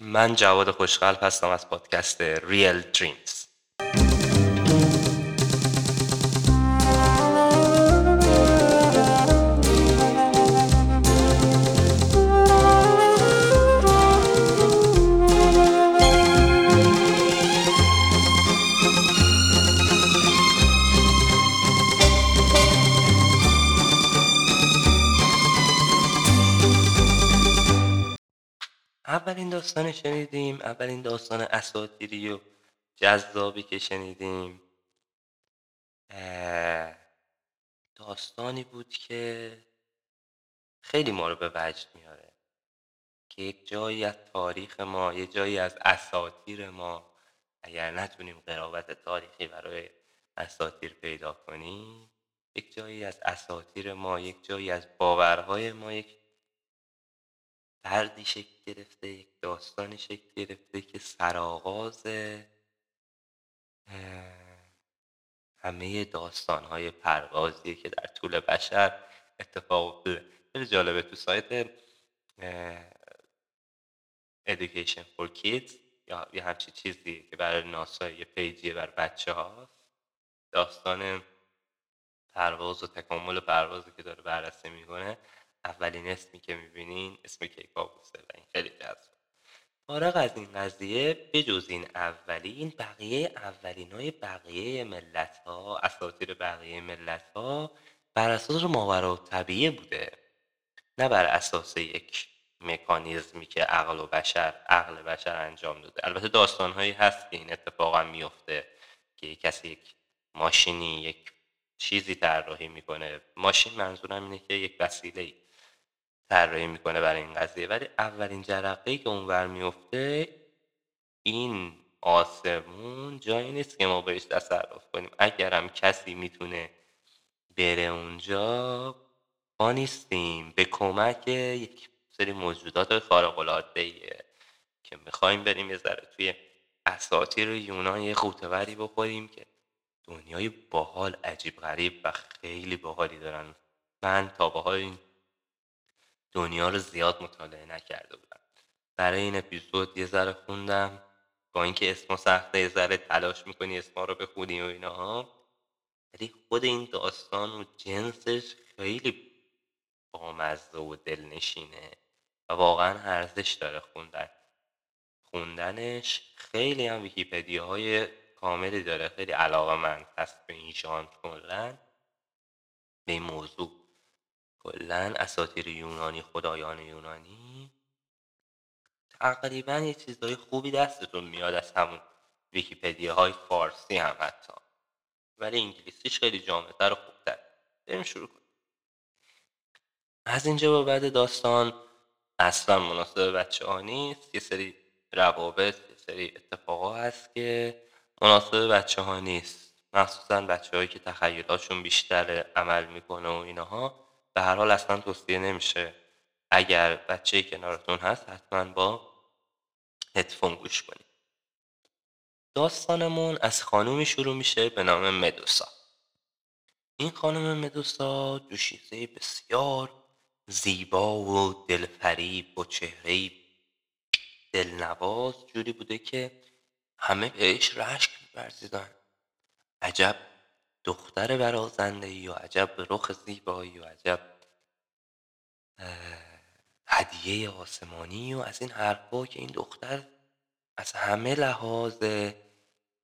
من جواد خوشقلب هستم از پادکست ریل دریمز اولین داستان شنیدیم اولین داستان اساطیری و جذابی که شنیدیم. داستانی بود که خیلی ما رو به وجد میاره که یک جایی از تاریخ ما یک جایی از اساطیر ما اگر نتونیم قرابت تاریخی برای اساطیر پیدا کنیم یک جایی از اساطیر ما یک جایی از باورهای ما یک دردی شکل گرفته یک داستانی شکل گرفته که سرآغاز همه داستانهای پروازیه که در طول بشر اتفاق افتاده. خیلی جالبه تو سایت Education for Kids یا یه همچی چیزی که برای ناسا یه پیجیه بر بچه هاست داستان پرواز و تکامل پروازی که داره بررسی می‌کنه. اولین اسمی که می‌بینین اسم کیکاووسه و این خیلی جذاب. فارغ از این قضیه بجز این اولین بقیه اولین های بقیه ملت ها اساطیر بقیه ملت ها بر اساس ماورا طبیعی بوده. نه بر اساس یک مکانیزمی که عقل و بشر عقل بشر انجام داده. البته داستان هایی هست که این اتفاقا میفته که کسی یک ماشینی یک چیزی طراحی می‌کنه. ماشین منظورم اینه که یک وسیله طراحی می‌کنه برای این قضیه. ولی اولین جرقه که اونور میفته این آسمون جایی نیست که ما بهش تصرف کنیم. اگرم کسی می‌تونه بره اونجا ما نیستیم. به کمک یک سری موجودات خارق العاده که می‌خوایم بریم یه ذره توی اساطیر یونان یه قوتوری بخوریم که دنیای باحال عجیب غریب و خیلی باحالی دارن. من تا به این دنیا رو زیاد مطالعه نکرده بودم. برای این اپیزود یه ذره خوندم. با اینکه اسما سخته یه ذره تلاش می‌کنی اسما رو بخونی و اینا ولی خود این داستان و جنسش خیلی بامزه و دلنشینه و واقعا ارزش داره خوندن. خوندنش خیلی هم ویکیپدیا های کاملی داره. خیلی علاقه من هست به این شانت کلا به این موضوع. کلا اساطیر یونانی خدایان یونانی. تقریبا یه چیزهای خوبی دستتون میاد از همون ویکیپدیا های فارسی هم حتی. ولی انگلیسیش خیلی جامعتر و خوبتر. بریم شروع کنیم. از اینجا به بعد داستان. اصلا مناسب بچه ها نیست. یه سری روابط یه سری اتفاقا هست که مناسب بچه ها نیست. مخصوصا بچه هایی که تخیلاتشون بیشتر عمل می‌کنه و اینها. به هر حال اصلا توصیه نمیشه. اگر بچه کنارتون هست حتما با هدفون گوش کنید. داستانمون از خانومی شروع میشه به نام مدوسا. این خانم مدوسا دوشیزه بسیار زیبا و دلفریب و چهره دلنواز جوری بوده که همه بهش رشک میورزیدن. عجب دختر برازنده ای و عجب رخ زیبایی و عجب هدیه آسمانی و از این حرفا که این دختر از همه لحاظ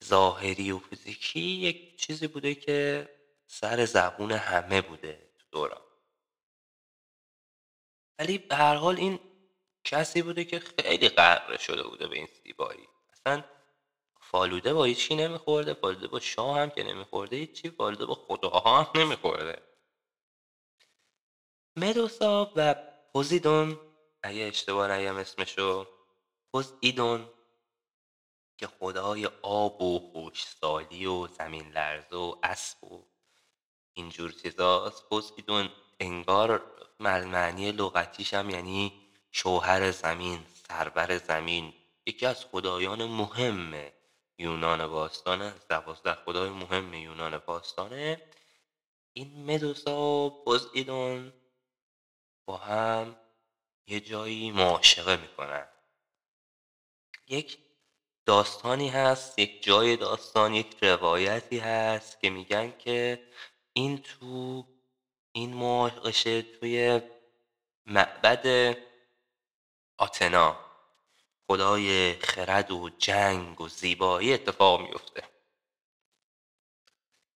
ظاهری و فیزیکی یک چیزی بوده که سر زبون همه بوده تو دوران. ولی به هر حال این کسی بوده که خیلی غرق شده بوده به این زیبایی. اصلا فالوده با هیچی نمیخورده فالوده با شاه هم که نمیخورده هیچی فالوده با خداها هم نمیخورده. مدوسا و پوزیدون اگه اشتباه نگم اسمشو پوزیدون که خدای آب و خوشسالی و زمین لرزه و اسب و اینجور چیزاست. پوزیدون انگار معنی لغتیش هم یعنی شوهر زمین سرور زمین یکی از خدایان مهمه. یونان باستانه. دوازده خدای مهم یونان باستانه. این مدوسا و پوزیدون با هم یه جایی معاشقه می‌کنن. یک داستانی هست یک جای داستان یک روایتی هست که میگن که این تو این مناقشه توی معبد آتنا. خدای خرد و جنگ و زیبایی اتفاق میفته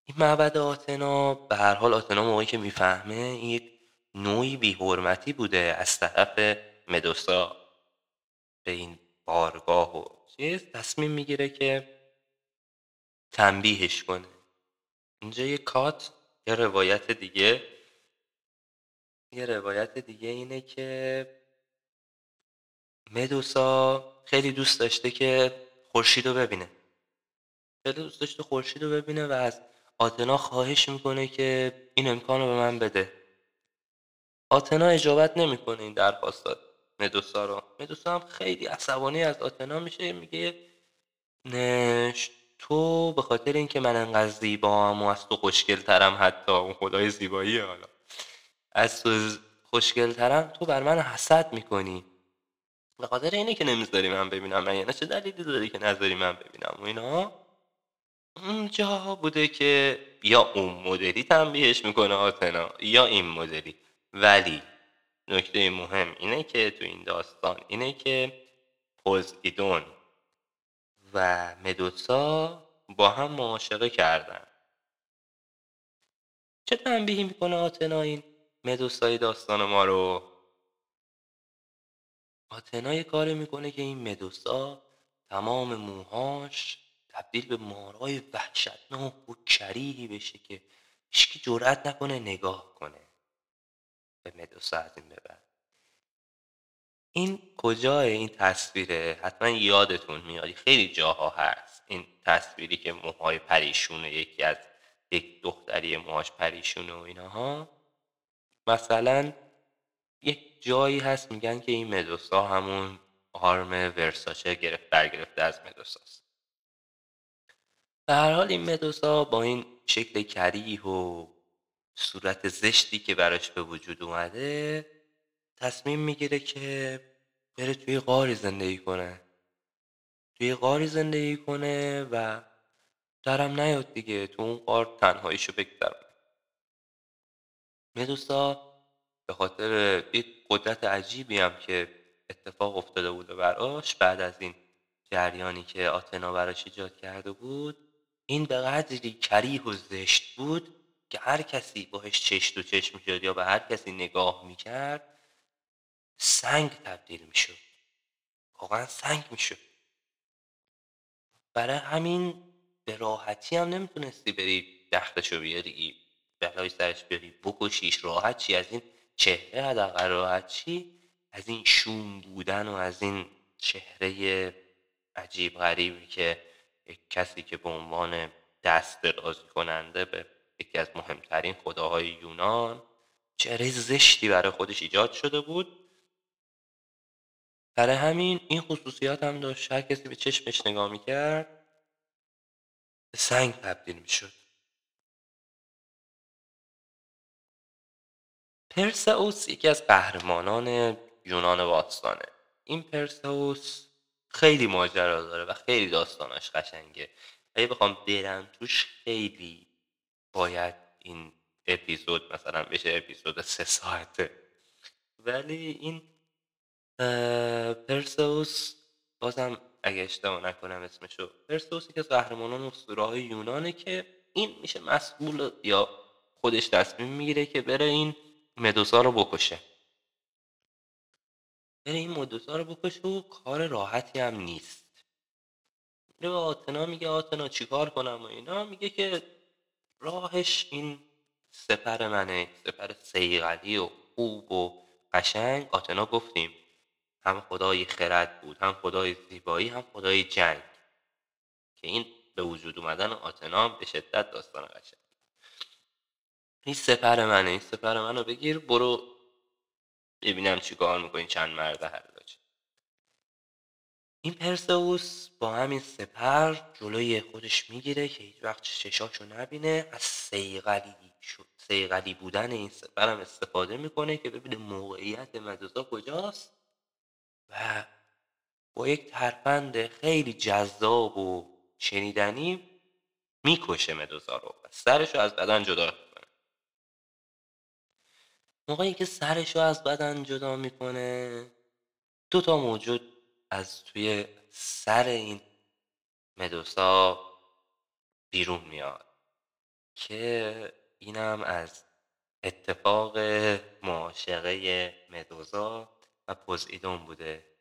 این معبد آتنا به هر حال آتنا موقعی که می‌فهمه این یک نوعی بیحرمتی بوده از طرف مدوسا. به این بارگاه و چیز تصمیم می‌گیره که تنبیهش کنه. اینجا یه کات یه روایت دیگه. یه روایت دیگه اینه که مدوسا خیلی دوست داشته که خورشید رو ببینه. خیلی دوست داشته خورشید رو ببینه و از آتنا خواهش می‌کنه که این امکان رو به من بده. آتنا اجابت نمی‌کنه این درخواست مدوسا رو. مدوسا هم خیلی عصبانی از آتنا میشه میگه نش تو به خاطر اینکه من انقدر زیبا و از تو خوشگل ترم حتی. اون خدای زیبایی حالا. از تو خوشگل ترم تو بر من حسد می‌کنی. به خاطر اینه که نمی‌ذاری من ببینم من یعنی چه دلیلی داری که نذاری من ببینم؟ و اینا اونجا بوده که یا اون مدلی تنبیهش می‌کنه آتنا یا این مدلی. ولی نکته مهم اینه که تو این داستان اینه که پوزیدون و مدوسا با هم معاشقه کردن. چه تنبیهی می‌کنه آتنا این مدوسای داستان ما رو؟ آتنا یه کاری می‌کنه که این مدوسا تمام موهاش تبدیل به مارای وحشتناک و کریهی بشه که هیچکی جرأت نکنه نگاه کنه به مدوسا از این ببر این کجای این تصویره؟ حتما یادتون میاد. خیلی جاها هست این تصویری که موهای پریشونه یکی از یک دختری موهاش پریشونه و اینها. مثلا یک جایی هست میگن که این مدوسا همون آرم ورساچه گرفت برگرفته از مدوساست. هر حال این مدوسا با این شکل کریه و صورت زشتی که براش به وجود اومده تصمیم می‌گیره که بره توی غاری زندگی کنه. توی غاری زندگی کنه و درم نیاد دیگه تو اون غار تنهاییشو بگذرونه. مدوسا به خاطر یک قدرت عجیبی هم که اتفاق افتاده بود براش بعد از این جریانی که آتنا براش ایجاد کرده بود این به قدری کریه و زشت بود که هر کسی باش چشم تو چشم می‌شد یا به هر کسی نگاه می‌کرد سنگ تبدیل می‌شد. واقعا سنگ می‌شد. برای همین به راحتی هم نمی‌تونستی بری دختشو بیاری بلای سرش بیاری بکشیش راحت چی؟ از این چهره حداقل راحت چی؟ از این شوم بودن و از این چهره عجیب غریبی که یک کسی که به عنوان دست درازی کننده به یکی از مهمترین خداهای یونان چهره زشتی برای خودش ایجاد شده بود. برای همین این خصوصیات هم داشت. هر کسی به چشمش نگاه می‌کرد به سنگ تبدیل می‌شد. پرسئوس یکی از قهرمانان یونان باستانه. این پرسئوس خیلی ماجرا داره و خیلی داستانش قشنگه. اگه بخوام برم توش خیلی باید این اپیزود مثلا بشه اپیزود سه ساعته. ولی این پرسئوس بازم اگه اشتباه نکنم اسمشو پرسئوس که از قهرمانان اسطوره یونانه که این میشه مسئول یا خودش تصمیم می‌گیره که بره این مدوسا رو بکشه. بره این مدوسا رو بکشه و کار راحتی هم نیست. میره به آتنا میگه آتنا چیکار کنم و اینا. میگه که راهش این سپر منه سپر سیغلی و خوب و قشنگ. آتنا گفتیم هم خدای خرد بود هم خدای زیبایی هم خدای جنگ. که این به وجود اومدن آتنا به شدت داستان قشنگ. این سپر منه این سپر منو بگیر برو ببینم چی کار می‌کنی چند مرد حلاج این پرسئوس با همین سپر جلوی خودش می‌گیره که هیچ وقت چشاشو نبینه از سیغلی سیغلی بودن این سپر استفاده می‌کنه که ببینه موقعیت مدوزا کجاست. و با یک ترفند خیلی جذاب و شنیدنی می‌کشه مدوزا رو و سرش رو از بدن جدا موقعی که سرش رو از بدن جدا می‌کنه. دو تا موجود از توی سر این مدوسا بیرون میاد که اینم از اتفاق معاشقه مدوزا و پوزیدون بوده.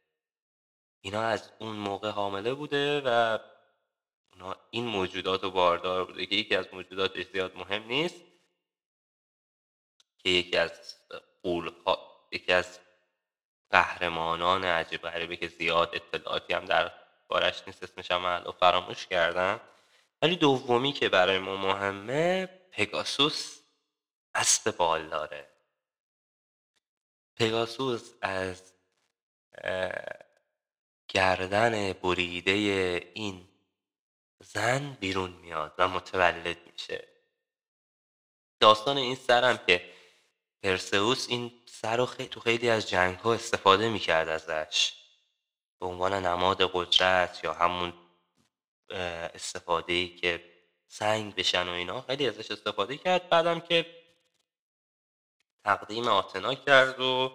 اینا از اون موقع حامله بوده و اونا این موجودات رو باردار بوده که یکی از موجوداتش زیاد مهم نیست. که یکی از قول یکی از قهرمانان عجیب غریبه که زیاد اطلاعاتی هم در بارش نیست اسمش هم فراموش کردم. ولی دومی که برای ما مهمه پگاسوس اسب بالداره پگاسوس از گردن بریده این زن بیرون میاد و متولد میشه. داستان این سرم که پرسئوس این سر رو تو خیلی از جنگ ها استفاده می‌کرد ازش. به عنوان نماد قدرت یا همون استفاده ای که سنگ بشن و اینا خیلی ازش استفاده کرد. بعدم که تقدیم آتنا کرد و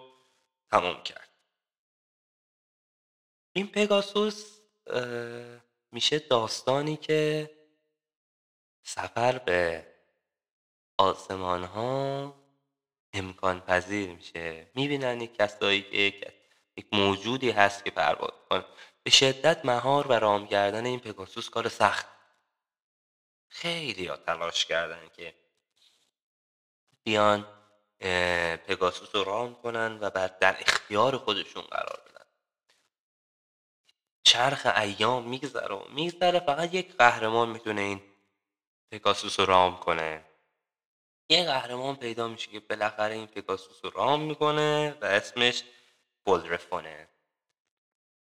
تمام کرد. این پگاسوس میشه داستانی که سفر به آسمان ها امکان پذیر میشه. می‌بینن یک کسایی که یک موجودی هست که پرواز کنه به شدت مهار و رام کردن این پگاسوس کار سخت. خیلی ها تلاش کردن که بیان پگاسوس رو رام کنن و بعد در اختیار خودشون قرار بدن. چرخ ایام میگذره میگذره. فقط یک قهرمان می‌تونه این پگاسوس رو رام کنه. یه قهرمان پیدا میشه که بالاخره این پگاسوس رو رام می‌کنه و اسمش بولرفونه.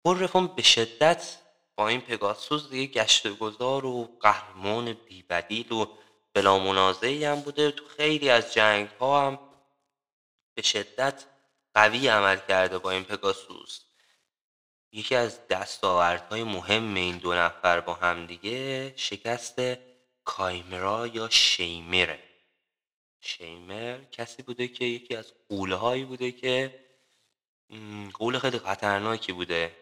بولرفون به شدت با این پگاسوس دیگه گشت گذار و قهرمان بیبدیل و بلا منازعی هم بوده. تو خیلی از جنگ ها هم به شدت قوی عمل کرده با این پگاسوس یکی از دستاوردهای مهم این دو نفر با هم دیگه شکست کایمرا یا شیمره. شیمر کسی بوده که یکی از قوله هایی بوده که قول خیلی خطرناکی بوده.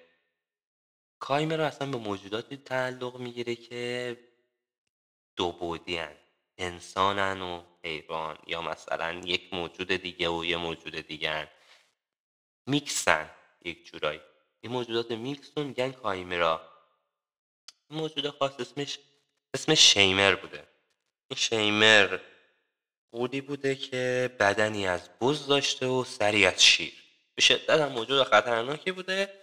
کایمرا اصلا به موجوداتی تعلق می‌گیره که دو بودی. انسانن و حیوان. یا مثلا یک موجود دیگه و یه موجود دیگه هن. میکسن یک جورایی. این موجودات میکس رو میگن کایمرا. این موجود خاص اسمش اسمش شیمر بوده. این شیمر قولی بوده که بدنی از بز داشته و سری از شیر. به شدت هم موجود خطرناکی بوده.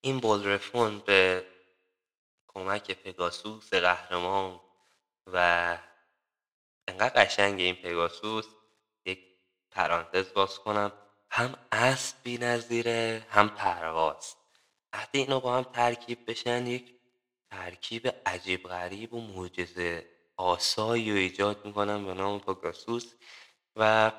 این بولرفون به کمک پگاسوس قهرمان و انقدر قشنگ این پگاسوس یک پرانتز باز کنم هم اسب بی نظیره هم پرواز. وقتی اینا با هم ترکیب بشن یک ترکیب عجیب غریب و معجزه آسایی رو ایجاد می‌کنم به نام پگاسوس و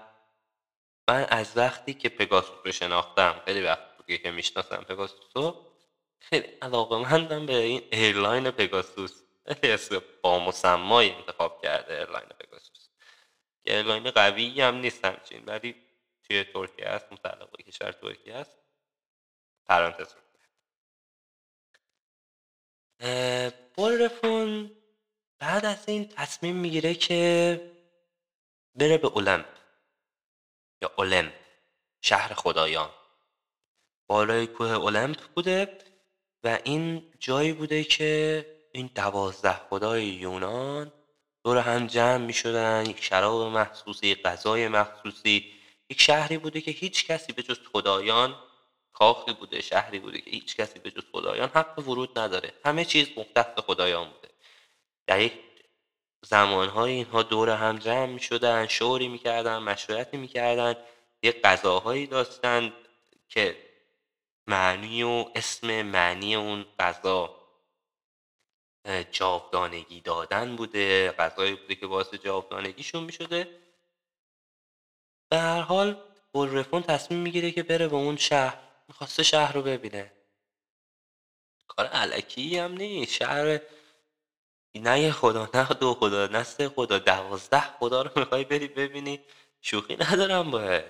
من از وقتی که پگاسوس رو شناختم خیلی وقت بودی که می‌شناسم پگاسوس رو خیلی علاقه مندم به این airline پگاسوس. خیلی با مسمایی انتخاب کرده airline پگاسوس. که airline قوی هم نیست همچین ولی توی ترکیه هست متعلق به کشور ترکیه هست. پرانتز بولرفون بعد از این تصمیم می‌گیره که بره به اولمپ یا اولمپ شهر خدایان. بالای کوه اولمپ بوده و این جایی بوده که این دوازده خدای یونان دور هم جمع می شدن یک شراب مخصوصی غذای مخصوصی. یک شهری بوده که هیچ کسی به جز خدایان کاخی بوده شهری بوده که هیچ کسی به جز خدایان حق ورود نداره. همه چیز مختص خدایان بوده در یک زمانهای اینها دور هم جمع می شدن شوری می کردن مشورتی می کردن یک غذاهایی داشتن که معنی و اسم معنی اون غذا جاودانگی دادن بوده غذایی بوده که باعث جاودانگیشون می‌شده. به هر حال بولرفون تصمیم می‌گیره که بره به اون شهر می‌خواسته شهر رو ببینه. کار علکی هم نیست. شهر نه یه خدا نه دو خدا نه سه خدا دوازده خدا رو می‌خوای بری ببینی؟ شوخی ندارم باید.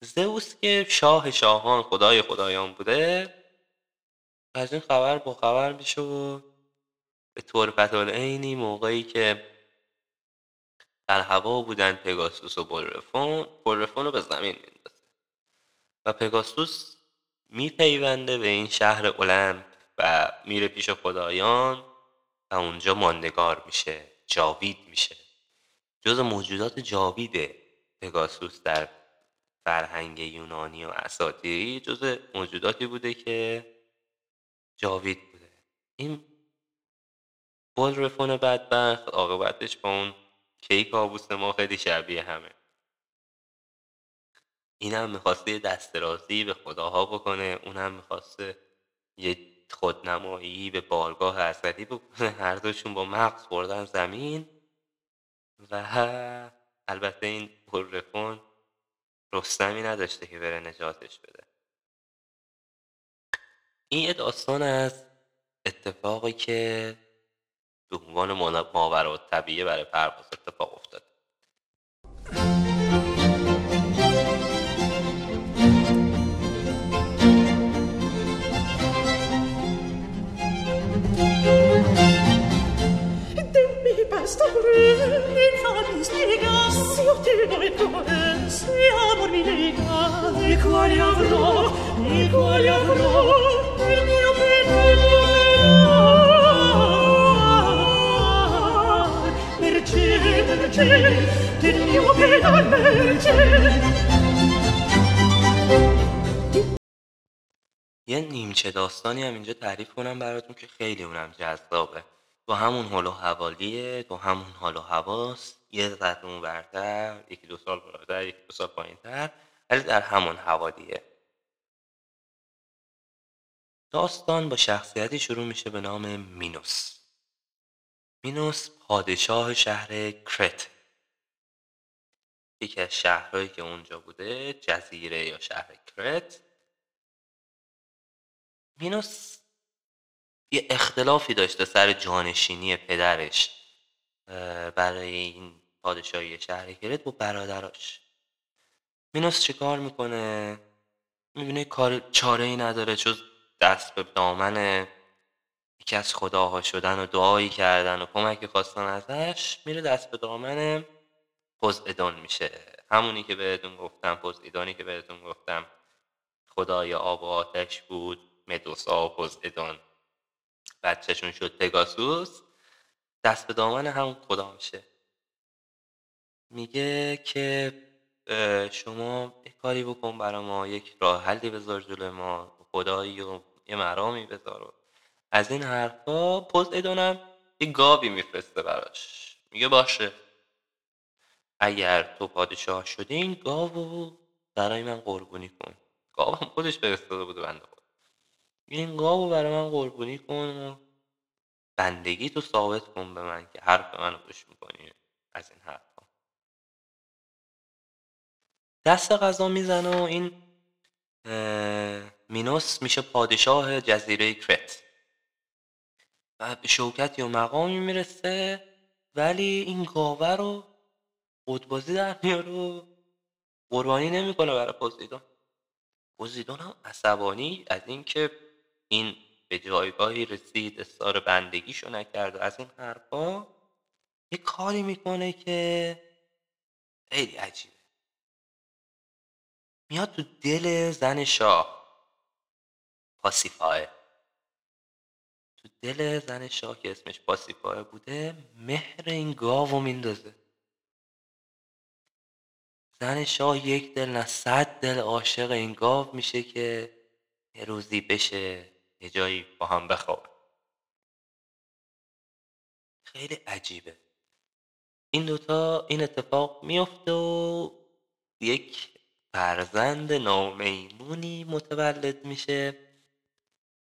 زئوس که شاه شاهان خدای خدایان بوده از این خبر با خبر میشه و به طور عینی موقعی که در هوا بودن پگاسوس و بولرفون بولرفون رو به زمین میندازه. و پگاسوس میپیونده به این شهر اولمپ و میره پیش خدایان. و اونجا ماندگار میشه جاوید میشه. جز موجودات جاویده پگاسوس در فرهنگ یونانی و اساطیری جز موجوداتی بوده که جاوید بوده. این بولرفون بدبخت عاقبتش با اون کیک آبوس ما خیلی شبیه همه. این هم می‌خواسته یه دسترازی به خداها بکنه اون هم می‌خواسته یه خودنمایی به بارگاه ازلی بکنه هر دوشون با مغز خوردن زمین و البته این پررفون رستمی نداشته که بره نجاتش بده. این داستان از اتفاقی که به عنوان ماورا طبیعه برای پرواز اتفاق افتاده یه نیمچه داستانی هم اینجا تعریف کنم براتون که خیلی اونم جذابه. تو همون حال و حوالیه تو همون حال و هواست یه ذره اون برتر یکی دو سال بالاتر یکی دو سال پایینتر ولی در همون حوالیه. داستان با شخصیتی شروع میشه به نام مینوس. مینوس پادشاه شهر کرت. یکی از شهرهایی که اونجا بوده جزیره یا شهر کرت. مینوس یه اختلافی داشته سر جانشینی پدرش برای این پادشاهی شهر کرت با برادراش. مینوس چیکار می‌کنه؟ می‌بینه کار چاره ای نداره جز دست به دامن یکی از خداها شدن و دعایی کردن و کمکی خواستن ازش میره دست به دامن پوزیدون میشه. همونی که بهتون گفتم پوزیدونی که بهتون گفتم. خدای آب و آتش بود مدوسا و پوزیدون بچهشون شد پگاسوس. دست به دامن همون خدا میشه. میگه که شما یک کاری بکن برا ما یک راه حلی بذار جلو ما خدایی و یه مرامی بذار. از این حرفا پوزیدونم یه گاوی میفرسته براش. میگه باشه. اگر تو پادشاه شدی این گاو برای من قربونی کن. گاو هم خودش فرستاده بوده بنده خود این گاو برای من قربونی کن بندگی تو ثابت کن به من که حرف منو گوش می‌کنی. از این حرفا دست غذا می‌زنه و این مینوس میشه پادشاه جزیره کرت. و به شوکتی و مقامی می‌رسه ولی این گاوه رو قدبازی در میاره و قربانی نمی‌کنه برای پوزیدون پوزیدون هم عصبانی از اینکه این به جایگاهی رسید استار بندگیشو نکرد و از این حرفا یه کاری می‌کنه که خیلی عجیبه. میاد تو دل زن شاه. پاسیفاه تو دل زن شاه که اسمش پاسیفاه بوده مهر این گاو میندازه. زن شاه یک دل نه صد دل عاشق این گاو میشه که یه روزی بشه یه جایی با هم بخواب. خیلی عجیبه. این دوتا این اتفاق میفته و یک فرزند نامیمونی متولد میشه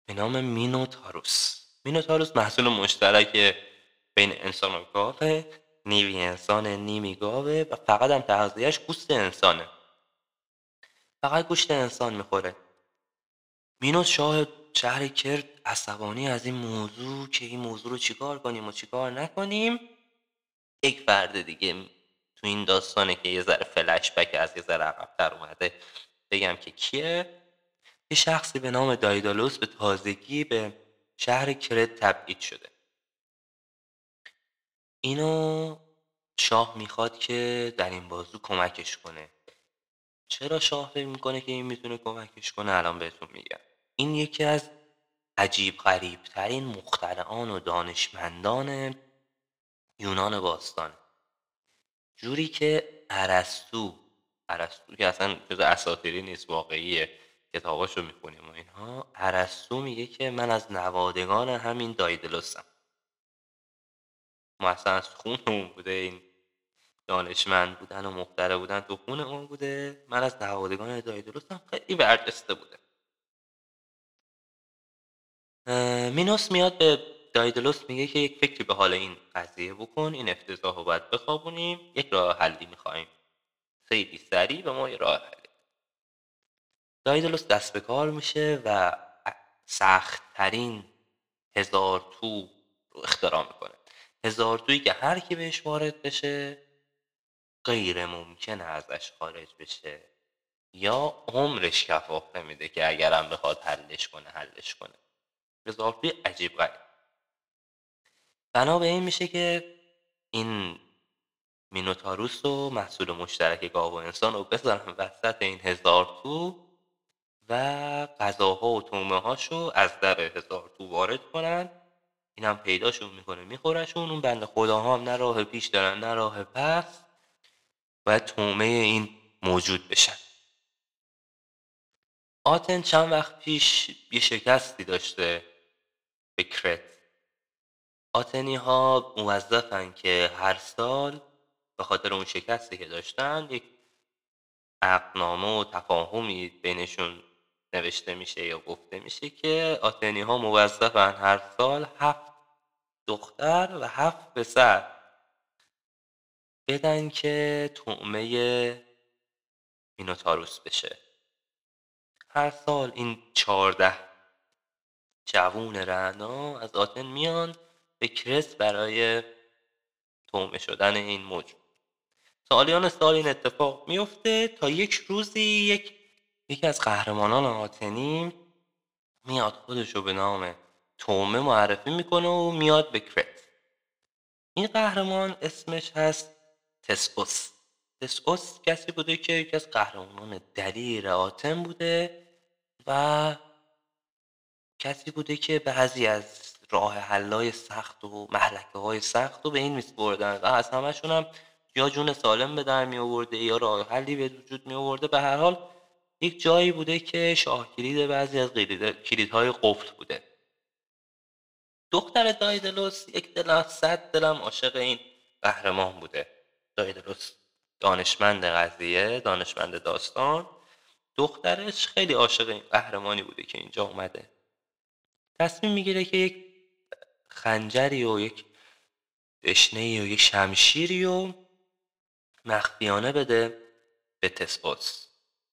به نام مینوتاروس. مینوتاروس محصول مشترک بین انسان و گاوه نیمی انسان نیمی گاوه و فقط هم تغذیهش گوشت انسانه. فقط گوشت انسان می‌خوره. مینوس شاه شهر کرد عصبانی از این موضوع که این موضوع رو چیکار کنیم و چیکار نکنیم؟ یک فرد دیگه تو این داستانه که یه ذره فلش بک از یه ذره عقبتر اومده بگم که کیه؟ یه شخصی به نام دایدالوس به تازگی به شهر کرت تبعید شده. اینو شاه می‌خواد که در این بازو کمکش کنه. چرا شاه فکر می‌کنه که این می‌تونه کمکش کنه؟ الان بهتون میگم. این یکی از عجیب غریب ترین مخترعان و دانشمندان یونان باستان جوری که ارسطو ارسطو که اصلا جز اساطیری نیست واقعیه کتاباشو می‌خونیم و اینها ارسطو میگه که من از نوادگان همین دایدلوسم ما اصلا از خون اون بوده این دانشمند بودن و مختره بودن تو خون اون بوده. من از نوادگان دایدلوسم خیلی برجسته بوده. مینوس میاد به دایدلوس میگه که یک فکری به حال این قضیه بکن این افتضاح رو باید بخوابونیم یک راه حلی می‌خوایم. خیلی سریع به ما یه راه حلی دایدلوس دست به کار میشه و سختترین هزار تو رو اختراع می‌کنه. هزار تویی که هر کی بهش وارد بشه غیر ممکنه ازش خارج بشه. یا عمرش کفاف نمیده که اگرم بخواد حلش کنه حلش کنه. هزار توی عجیب غریب. بنا به این میشه که این مینوتاروس و محصول مشترک گاو و انسان رو بذارن وسط این هزار تو و غذاها و تومه هاشو از در هزار تو وارد کنن. اینم پیداشون می‌کنه میخورشون. اون بند خداها هم نه راه پیش دارن نه راه پس و تومه این موجود بشن. آتن چند وقت پیش یه شکستی داشته به کرت آتنی ها موظفن که هر سال به خاطر اون شکستی که داشتن یک عقنامه و تفاهمی بینشون نوشته میشه یا گفته میشه که آتنی ها موظفن هر سال هفت دختر و هفت پسر بدن که طعمه مینوتاروس بشه. هر سال این چهارده جوون رعنا از آتن میان کرس برای تومه شدن این موجود سالیان سال این اتفاق میفته تا یک روزی یک یکی از قهرمانان آتنی میاد خودش رو به نام تومه معرفی می‌کنه و میاد به کرت. این قهرمان اسمش هست تسوس. تسوس کسی بوده که یکی از قهرمانان دلیر آتن بوده و کسی بوده که بعضی از راه حلای سخت و محلکه های سخت رو به این میسپردن و از همشون هم یا جون سالم به در می آورده یا راه حلی به وجود می آورده به هر حال یک جایی بوده که شاه کلید بعضی از کلیدهای قفل بوده. دختر دایدلوس یک دل صد دلم عاشق این قهرمان بوده. دایدلوس دانشمند قضیه دانشمند داستان. دخترش خیلی عاشق این قهرمانی بوده که اینجا اومده. تصمیم می‌گیره که یک خنجری و یک دشنه و یک شمشیری و مخفیانه بده به تسوس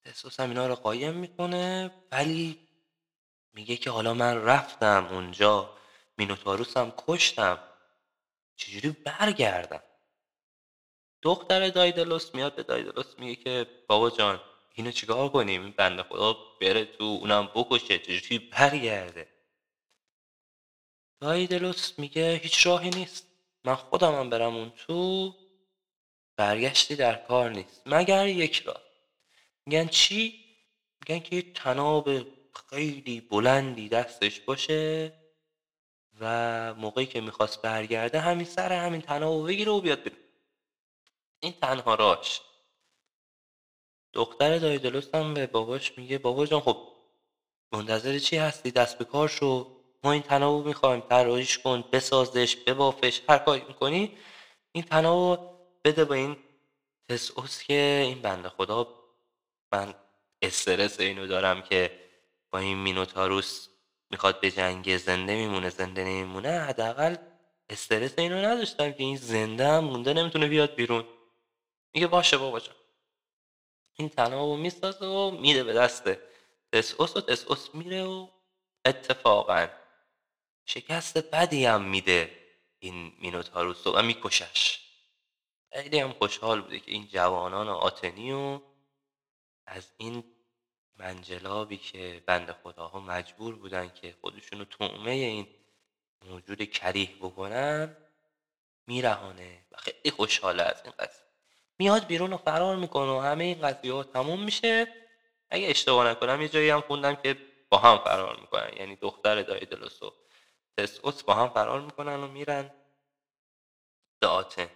تسوس هم اینا رو قایم می‌کنه ولی میگه که حالا من رفتم اونجا مینوتاروس هم کشتم. چجوری برگردم؟ دختر دایدلوس میاد به دایدلوس میگه که بابا جان اینو چیکار کنیم؟ این بنده خدا بره تو اونم بکشه. چجوری برگرده؟ دایدلوس میگه هیچ راهی نیست. من خودم هم برم اون تو. برگشتی در کار نیست. مگر یک راه. میگن چی؟ میگن که یه تناب خیلی بلندی دستش باشه و موقعی که می‌خواست برگرده همین سر همین تناب بگیره و بیاد بیرون. این تنها راش دختر دایدلوس هم به باباش میگه بابا جان خب منتظر چی هستی؟ دست به کار شو. ما این تناب می‌خوایم طراحیش کن بسازش ببافش هر کاری می‌کنی این تناب بده به این تسوس که این بنده خدا من استرس اینو دارم که با این مینوتاروس می‌خواد به جنگ زنده میمونه زنده نمیمونه حداقل استرس اینو نداشتم که این زنده هم مونده نمی‌تونه بیاد بیرون. میگه باشه بابا جان. این تنابو می‌سازه و میده به دست تسوس و تسوس میره و اتفاقا شکست بدی هم میده این مینوتاروس و میکشش. خیلی هم خوشحال بوده که این جوانان و از این منجلابی که بند خداها مجبور بودن که خودشونو تومه این موجود کریه بکنن میرهانه و خیلی خوشحاله از این قضیه. میاد بیرون و فرار می‌کنه و همه این قضیه ها تموم میشه. اگه اشتباه نکنم یه جایی هم خوندم که با هم فرار می‌کنن یعنی دختر دایدلوس و تسوس با هم فرار می‌کنن و میرن آتن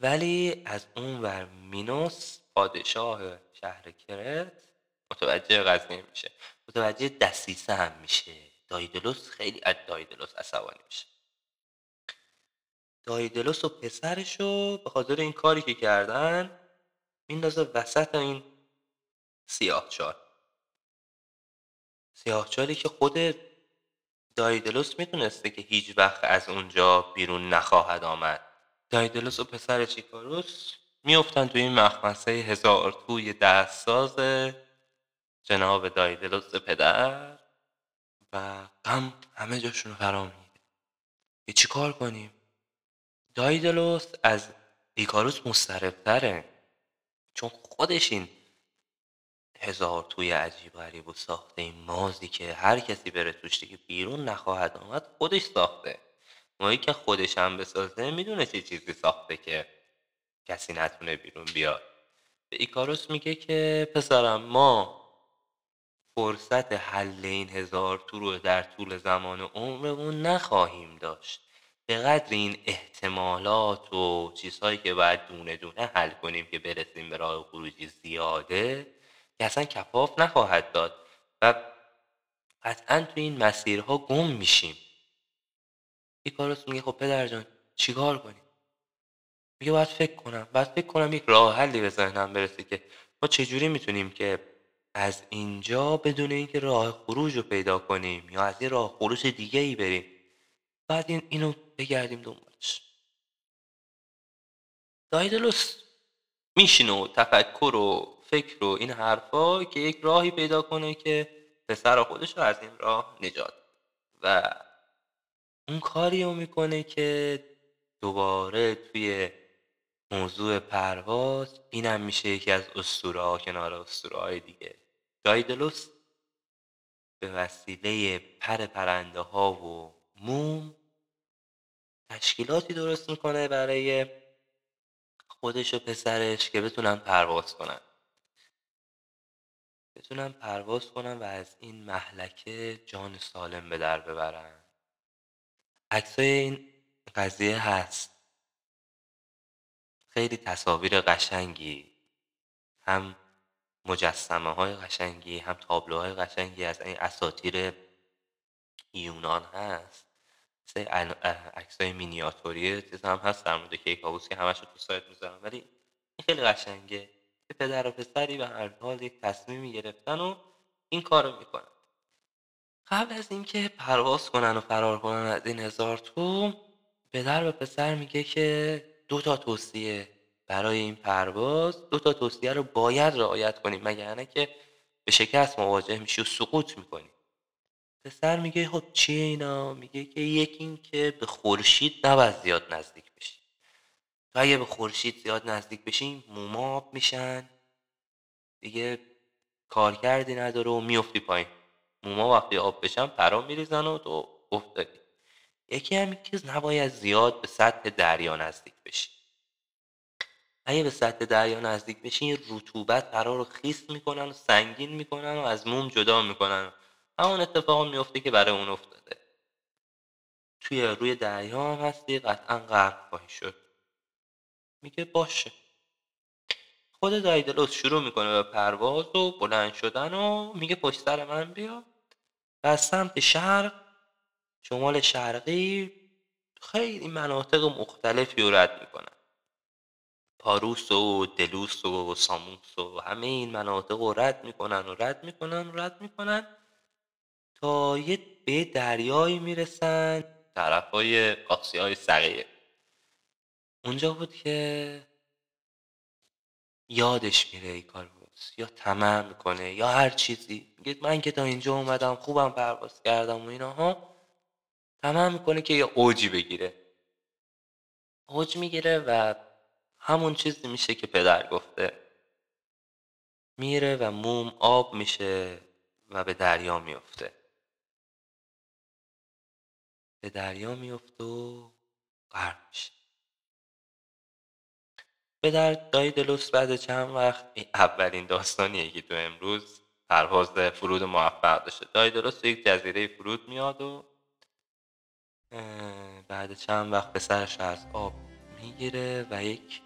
ولی از اون ور مینوس پادشاه شهر کرت متوجه قضیه میشه. متوجه دسیسه هم میشه. دایدلوس خیلی از دایدلوس عصبانی میشه. دایدلوس و پسرشو به خاطر این کاری که کردن میندازه وسط این سیاهچال. سیاهچالی که خود دایدلوس می‌تونسته که هیچ وقت از اونجا بیرون نخواهد آمد. دایدلوس و پسر چیکاروس میفتن توی این مخمسه هزار توی دستساز جناب دایدلوس پدر و غم همه جاشون فرا می‌گیره که چیکار کنیم؟ دایدلوس از ایکاروس مستربتره چون خودش این هزار توی عجیب غریب و ساخته این مازی که هر کسی بره توش دیگه بیرون نخواهد آمد خودش ساخته. مایی که خودش هم بسازه می‌دونه چه چیزی ساخته که کسی نتونه بیرون بیاد. به ایکاروس میگه که پسرم ما فرصت حل این هزار تو رو در طول زمان عمرمون نخواهیم داشت. به قدر این احتمالات و چیزهایی که باید دونه دونه حل کنیم که برسیم به راه خروجی زیاده که اصلا کفاف نخواهد داد و قطعا تو این مسیرها گم میشیم. ایکاروس میگه خب پدر جان چیکار کنیم؟ میگه باید فکر کنم باید فکر کنم یک راه حلی به ذهنم برسه که ما چجوری می‌تونیم که از اینجا بدون اینکه راه خروج رو پیدا کنیم یا از یه راه خروج دیگه ای بریم بعد این اینو بگردیم دنبالش. دایدلوس میشینه و تفکر و فکر و این حرفا که یک راهی پیدا کنه که پسر خودش رو از این راه نجات و اون کاری رو می‌کنه که دوباره توی موضوع پرواز اینم میشه یکی از اسطوره ها کنار اسطوره های دیگه دایدلوس به وسیله پر پرنده ها و موم تشکیلاتی درست می‌کنه برای خودش و پسرش که بتونن پرواز کنن. بتونن پرواز کنن و از این محلکه جان سالم به در ببرن عکسای این قضیه هست. خیلی تصاویر قشنگی. هم مجسمه های قشنگی هم تابلوهای قشنگی از این اساتیر یونان هست. مثل عکس های مینیاتوری هم هست در مورد کیکاووس که همش رو تو سایت می‌ذارم. ولی خیلی قشنگه. که پدر و پسری به هر حال یک تصمیمی گرفتن و این کارو می‌کنن. قبل از اینکه پرواز کنن و فرار کنن از این هزار تو پدر به پسر میگه که دو تا توصیه برای این پرواز. دو تا توصیه رو باید رعایت کنیم مگر نه که به شکست مواجه میشی و سقوط می‌کنی. پسر میگه خب چیه اینا؟ میگه که یکی این که به خورشید نباید زیاد نزدیک تو اگه به خورشید زیاد نزدیک بشی موماب میشن. دیگه کارکردی نداره و میفتی پایین. موما وقتی آب بشن پرا میریزن و تو افتادی یکی هم که نباید زیاد به سطح دریا نزدیک بشی. اگه به سطح دریا نزدیک بشی رطوبت قرار رو خیس می‌کنن و سنگین می‌کنن و از موم جدا می‌کنن. همون اتفاق میفته که برای اون افتاده. توی روی دریا هم هستی قطعا غرق خواهی شد. میگه باشه. خود دایدلوس شروع می‌کنه به پرواز و بلند شدن و میگه پشت سر من بیا. و از سمت شرق شمال شرقی خیلی مناطق مختلفی رو رد می‌کنن. پاروس و دلوس و ساموس و همه این مناطق رو رد می‌کنن و رد می‌کنن و رد می‌کنن تا یه به دریایی می‌رسن طرف های آسیای صغیر اونجا بود که یادش میره بود یا طمع می‌کنه یا هر چیزی. میگه من که تا اینجا اومدم خوبم پرواز کردم و اینها طمع می‌کنه که یه اوجی بگیره. اوج می‌گیره و همون چیزی میشه که پدر گفته. میره و موم آب میشه و به دریا میفته به دریا میفته و غرق میشه. پدر دایی دلوس بعد چند وقت اولین داستانیه که تو امروز پرواز فرود موفق داشته دایی دلوس یک جزیره فرود میاد و بعد چند وقت پسرش از آب می‌گیره و یک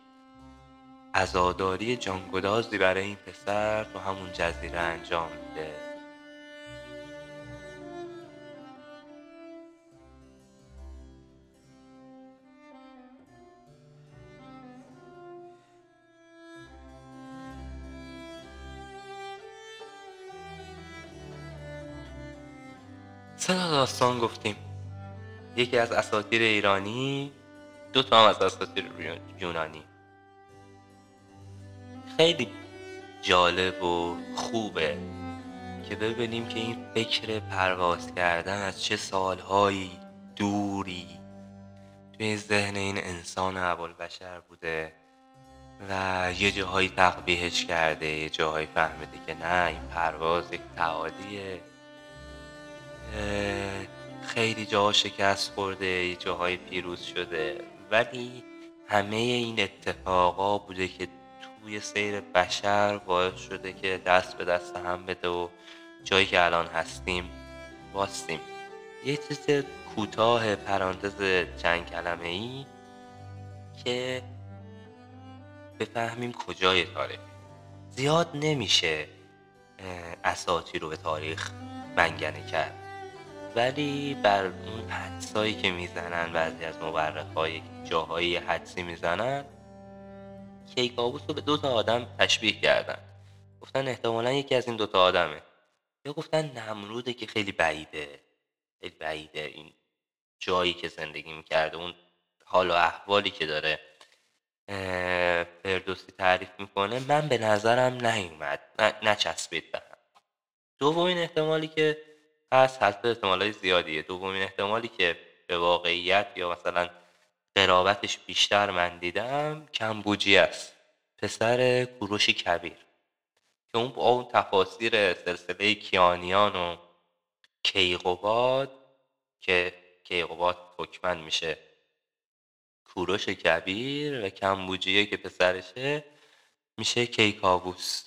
ازاداری جانگدازی برای این پسر تو همون جزیره انجام میده. سه داستان گفتیم؟ یکی از اساطیر ایرانی دو تا هم از اساطیر یونانی. خیلی جالب و خوبه که ببینیم که این فکر پرواز کردن از چه سالهایی دوری توی ذهن این انسان اول بشر بوده و یه جاهایی تقبیهش کرده یه جاهایی فهمیده که نه این پرواز یک تعالیه. خیلی جاها شکست خورده جاهای پیروز شده. ولی همه این اتفاقا بوده که توی سیر بشر باعث شده که دست به دست هم بده و جایی که الان هستیم واستیم. یه چیز کوتاه پرانتز چند کلمه ای که بفهمیم کجای تاریخ. زیاد نمیشه اساطی رو به تاریخ منگنه کرد. ولی بر اون حدسایی که می‌زنن بعضی از های جاهایی حدسی می‌زنن کیکاووس رو به دو تا آدم تشبیه کردن. گفتن احتمالا یکی از این دوتا آدمه. یا گفتن نمروده که خیلی بعیده. خیلی بعیده این جایی که زندگی می‌کرده اون حال و احوالی که داره فردوسی تعریف می‌کنه من به نظرم نیومد. نچسبید به هم. دومین احتمالی که هست احتمال زیادیه. دومین احتمالی که به واقعیت یا مثلا قرابتش بیشتر من دیدم کمبوجی است. پسر کوروش کبیر. که اون با اون تفاسیر سلسله کیانیان و کیقوباد که کیقوباد تکمن میشه کوروش کبیر و کمبوجیه که پسرشه میشه کیکاووس.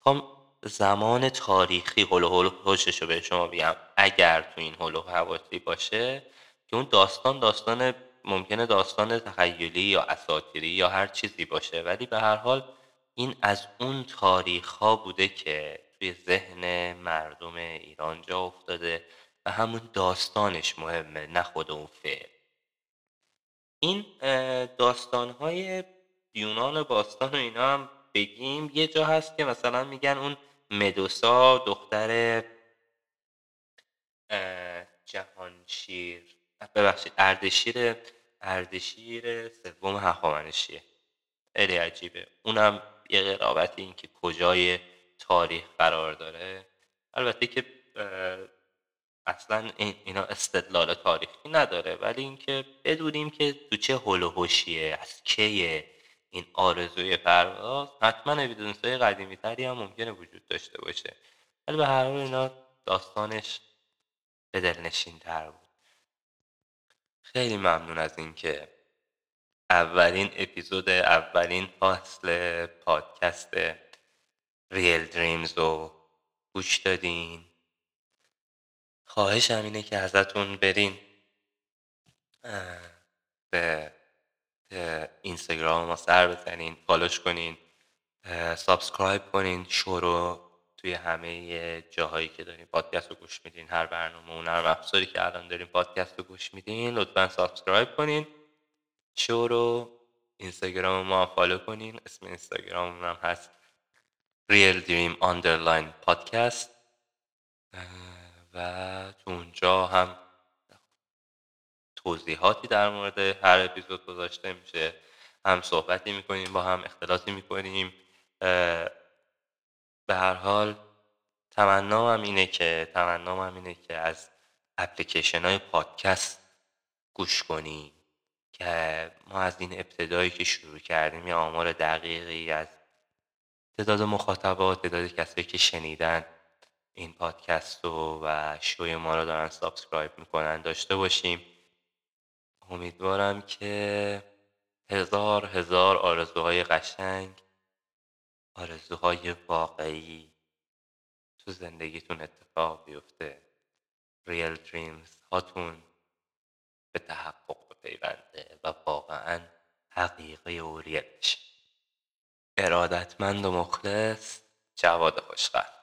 خب زمان تاریخی هلو و رو به شما بگم اگر تو این هلو حواسی باشه که اون داستان داستان ممکنه داستان تخیلی یا اساطیری یا هر چیزی باشه ولی به هر حال این از اون تاریخ ها بوده که توی ذهن مردم ایران جا افتاده و همون داستانش مهمه نه خود اون فعل این داستان های یونان باستان و اینا هم بگیم. یه جا هست که مثلا میگن اون مدوسا دختر جهانشیر. ببخشید اردشیر اردشیر سوم هخامنشیه. خیلی عجیبه. اونم یه قرابت این که کجای تاریخ قرار داره. البته که اصلا اینا استدلال تاریخی نداره. ولی اینکه بدونیم که تو چه هول از کیه؟ این آرزوی پرواز حتما اویدنس های قدیمی تری هم ممکنه وجود داشته باشه. ولی به هر حال اینا داستانش به دلنشین تر بود. خیلی ممنون از اینکه اولین اپیزود اولین فصل پادکست Real Dreams رو گوش دادین. خواهشم اینه که ازتون برین. به اینستاگرام ما سر بزنین follow ش کنین subscribe کنین شو رو توی همه جاهایی که دارین پادکست رو گوش میدین هر برنامه اون نرم افزاری که الان دارین پادکست رو گوش میدین لطفا subscribe کنین. شو اینستاگرام ما فالو کنین اسم اینستاگرام هم هست Real Dream Underline Podcast. و تو اونجا هم توضیحاتی در مورد هر اپیزود گذاشته میشه هم صحبتی می‌کنیم با هم اختلاطی می‌کنیم. به هر حال تمنام اینه که تمنام اینه که از اپلیکیشن های پادکست گوش کنی که ما از این ابتدایی که شروع کردیم یه آمار دقیقی از تعداد مخاطبات تعداد کسایی که شنیدن این پادکست رو و شوی ما رو دارن subscribe می‌کنن داشته باشیم. امیدوارم که هزار هزار آرزوهای قشنگ آرزوهای واقعی تو زندگیتون اتفاق بیفته. ریل دریمز هاتون به تحقق بپیونده و واقعا حقیقی و ریل بشه ارادتمند و مخلص جواد خوشقلب.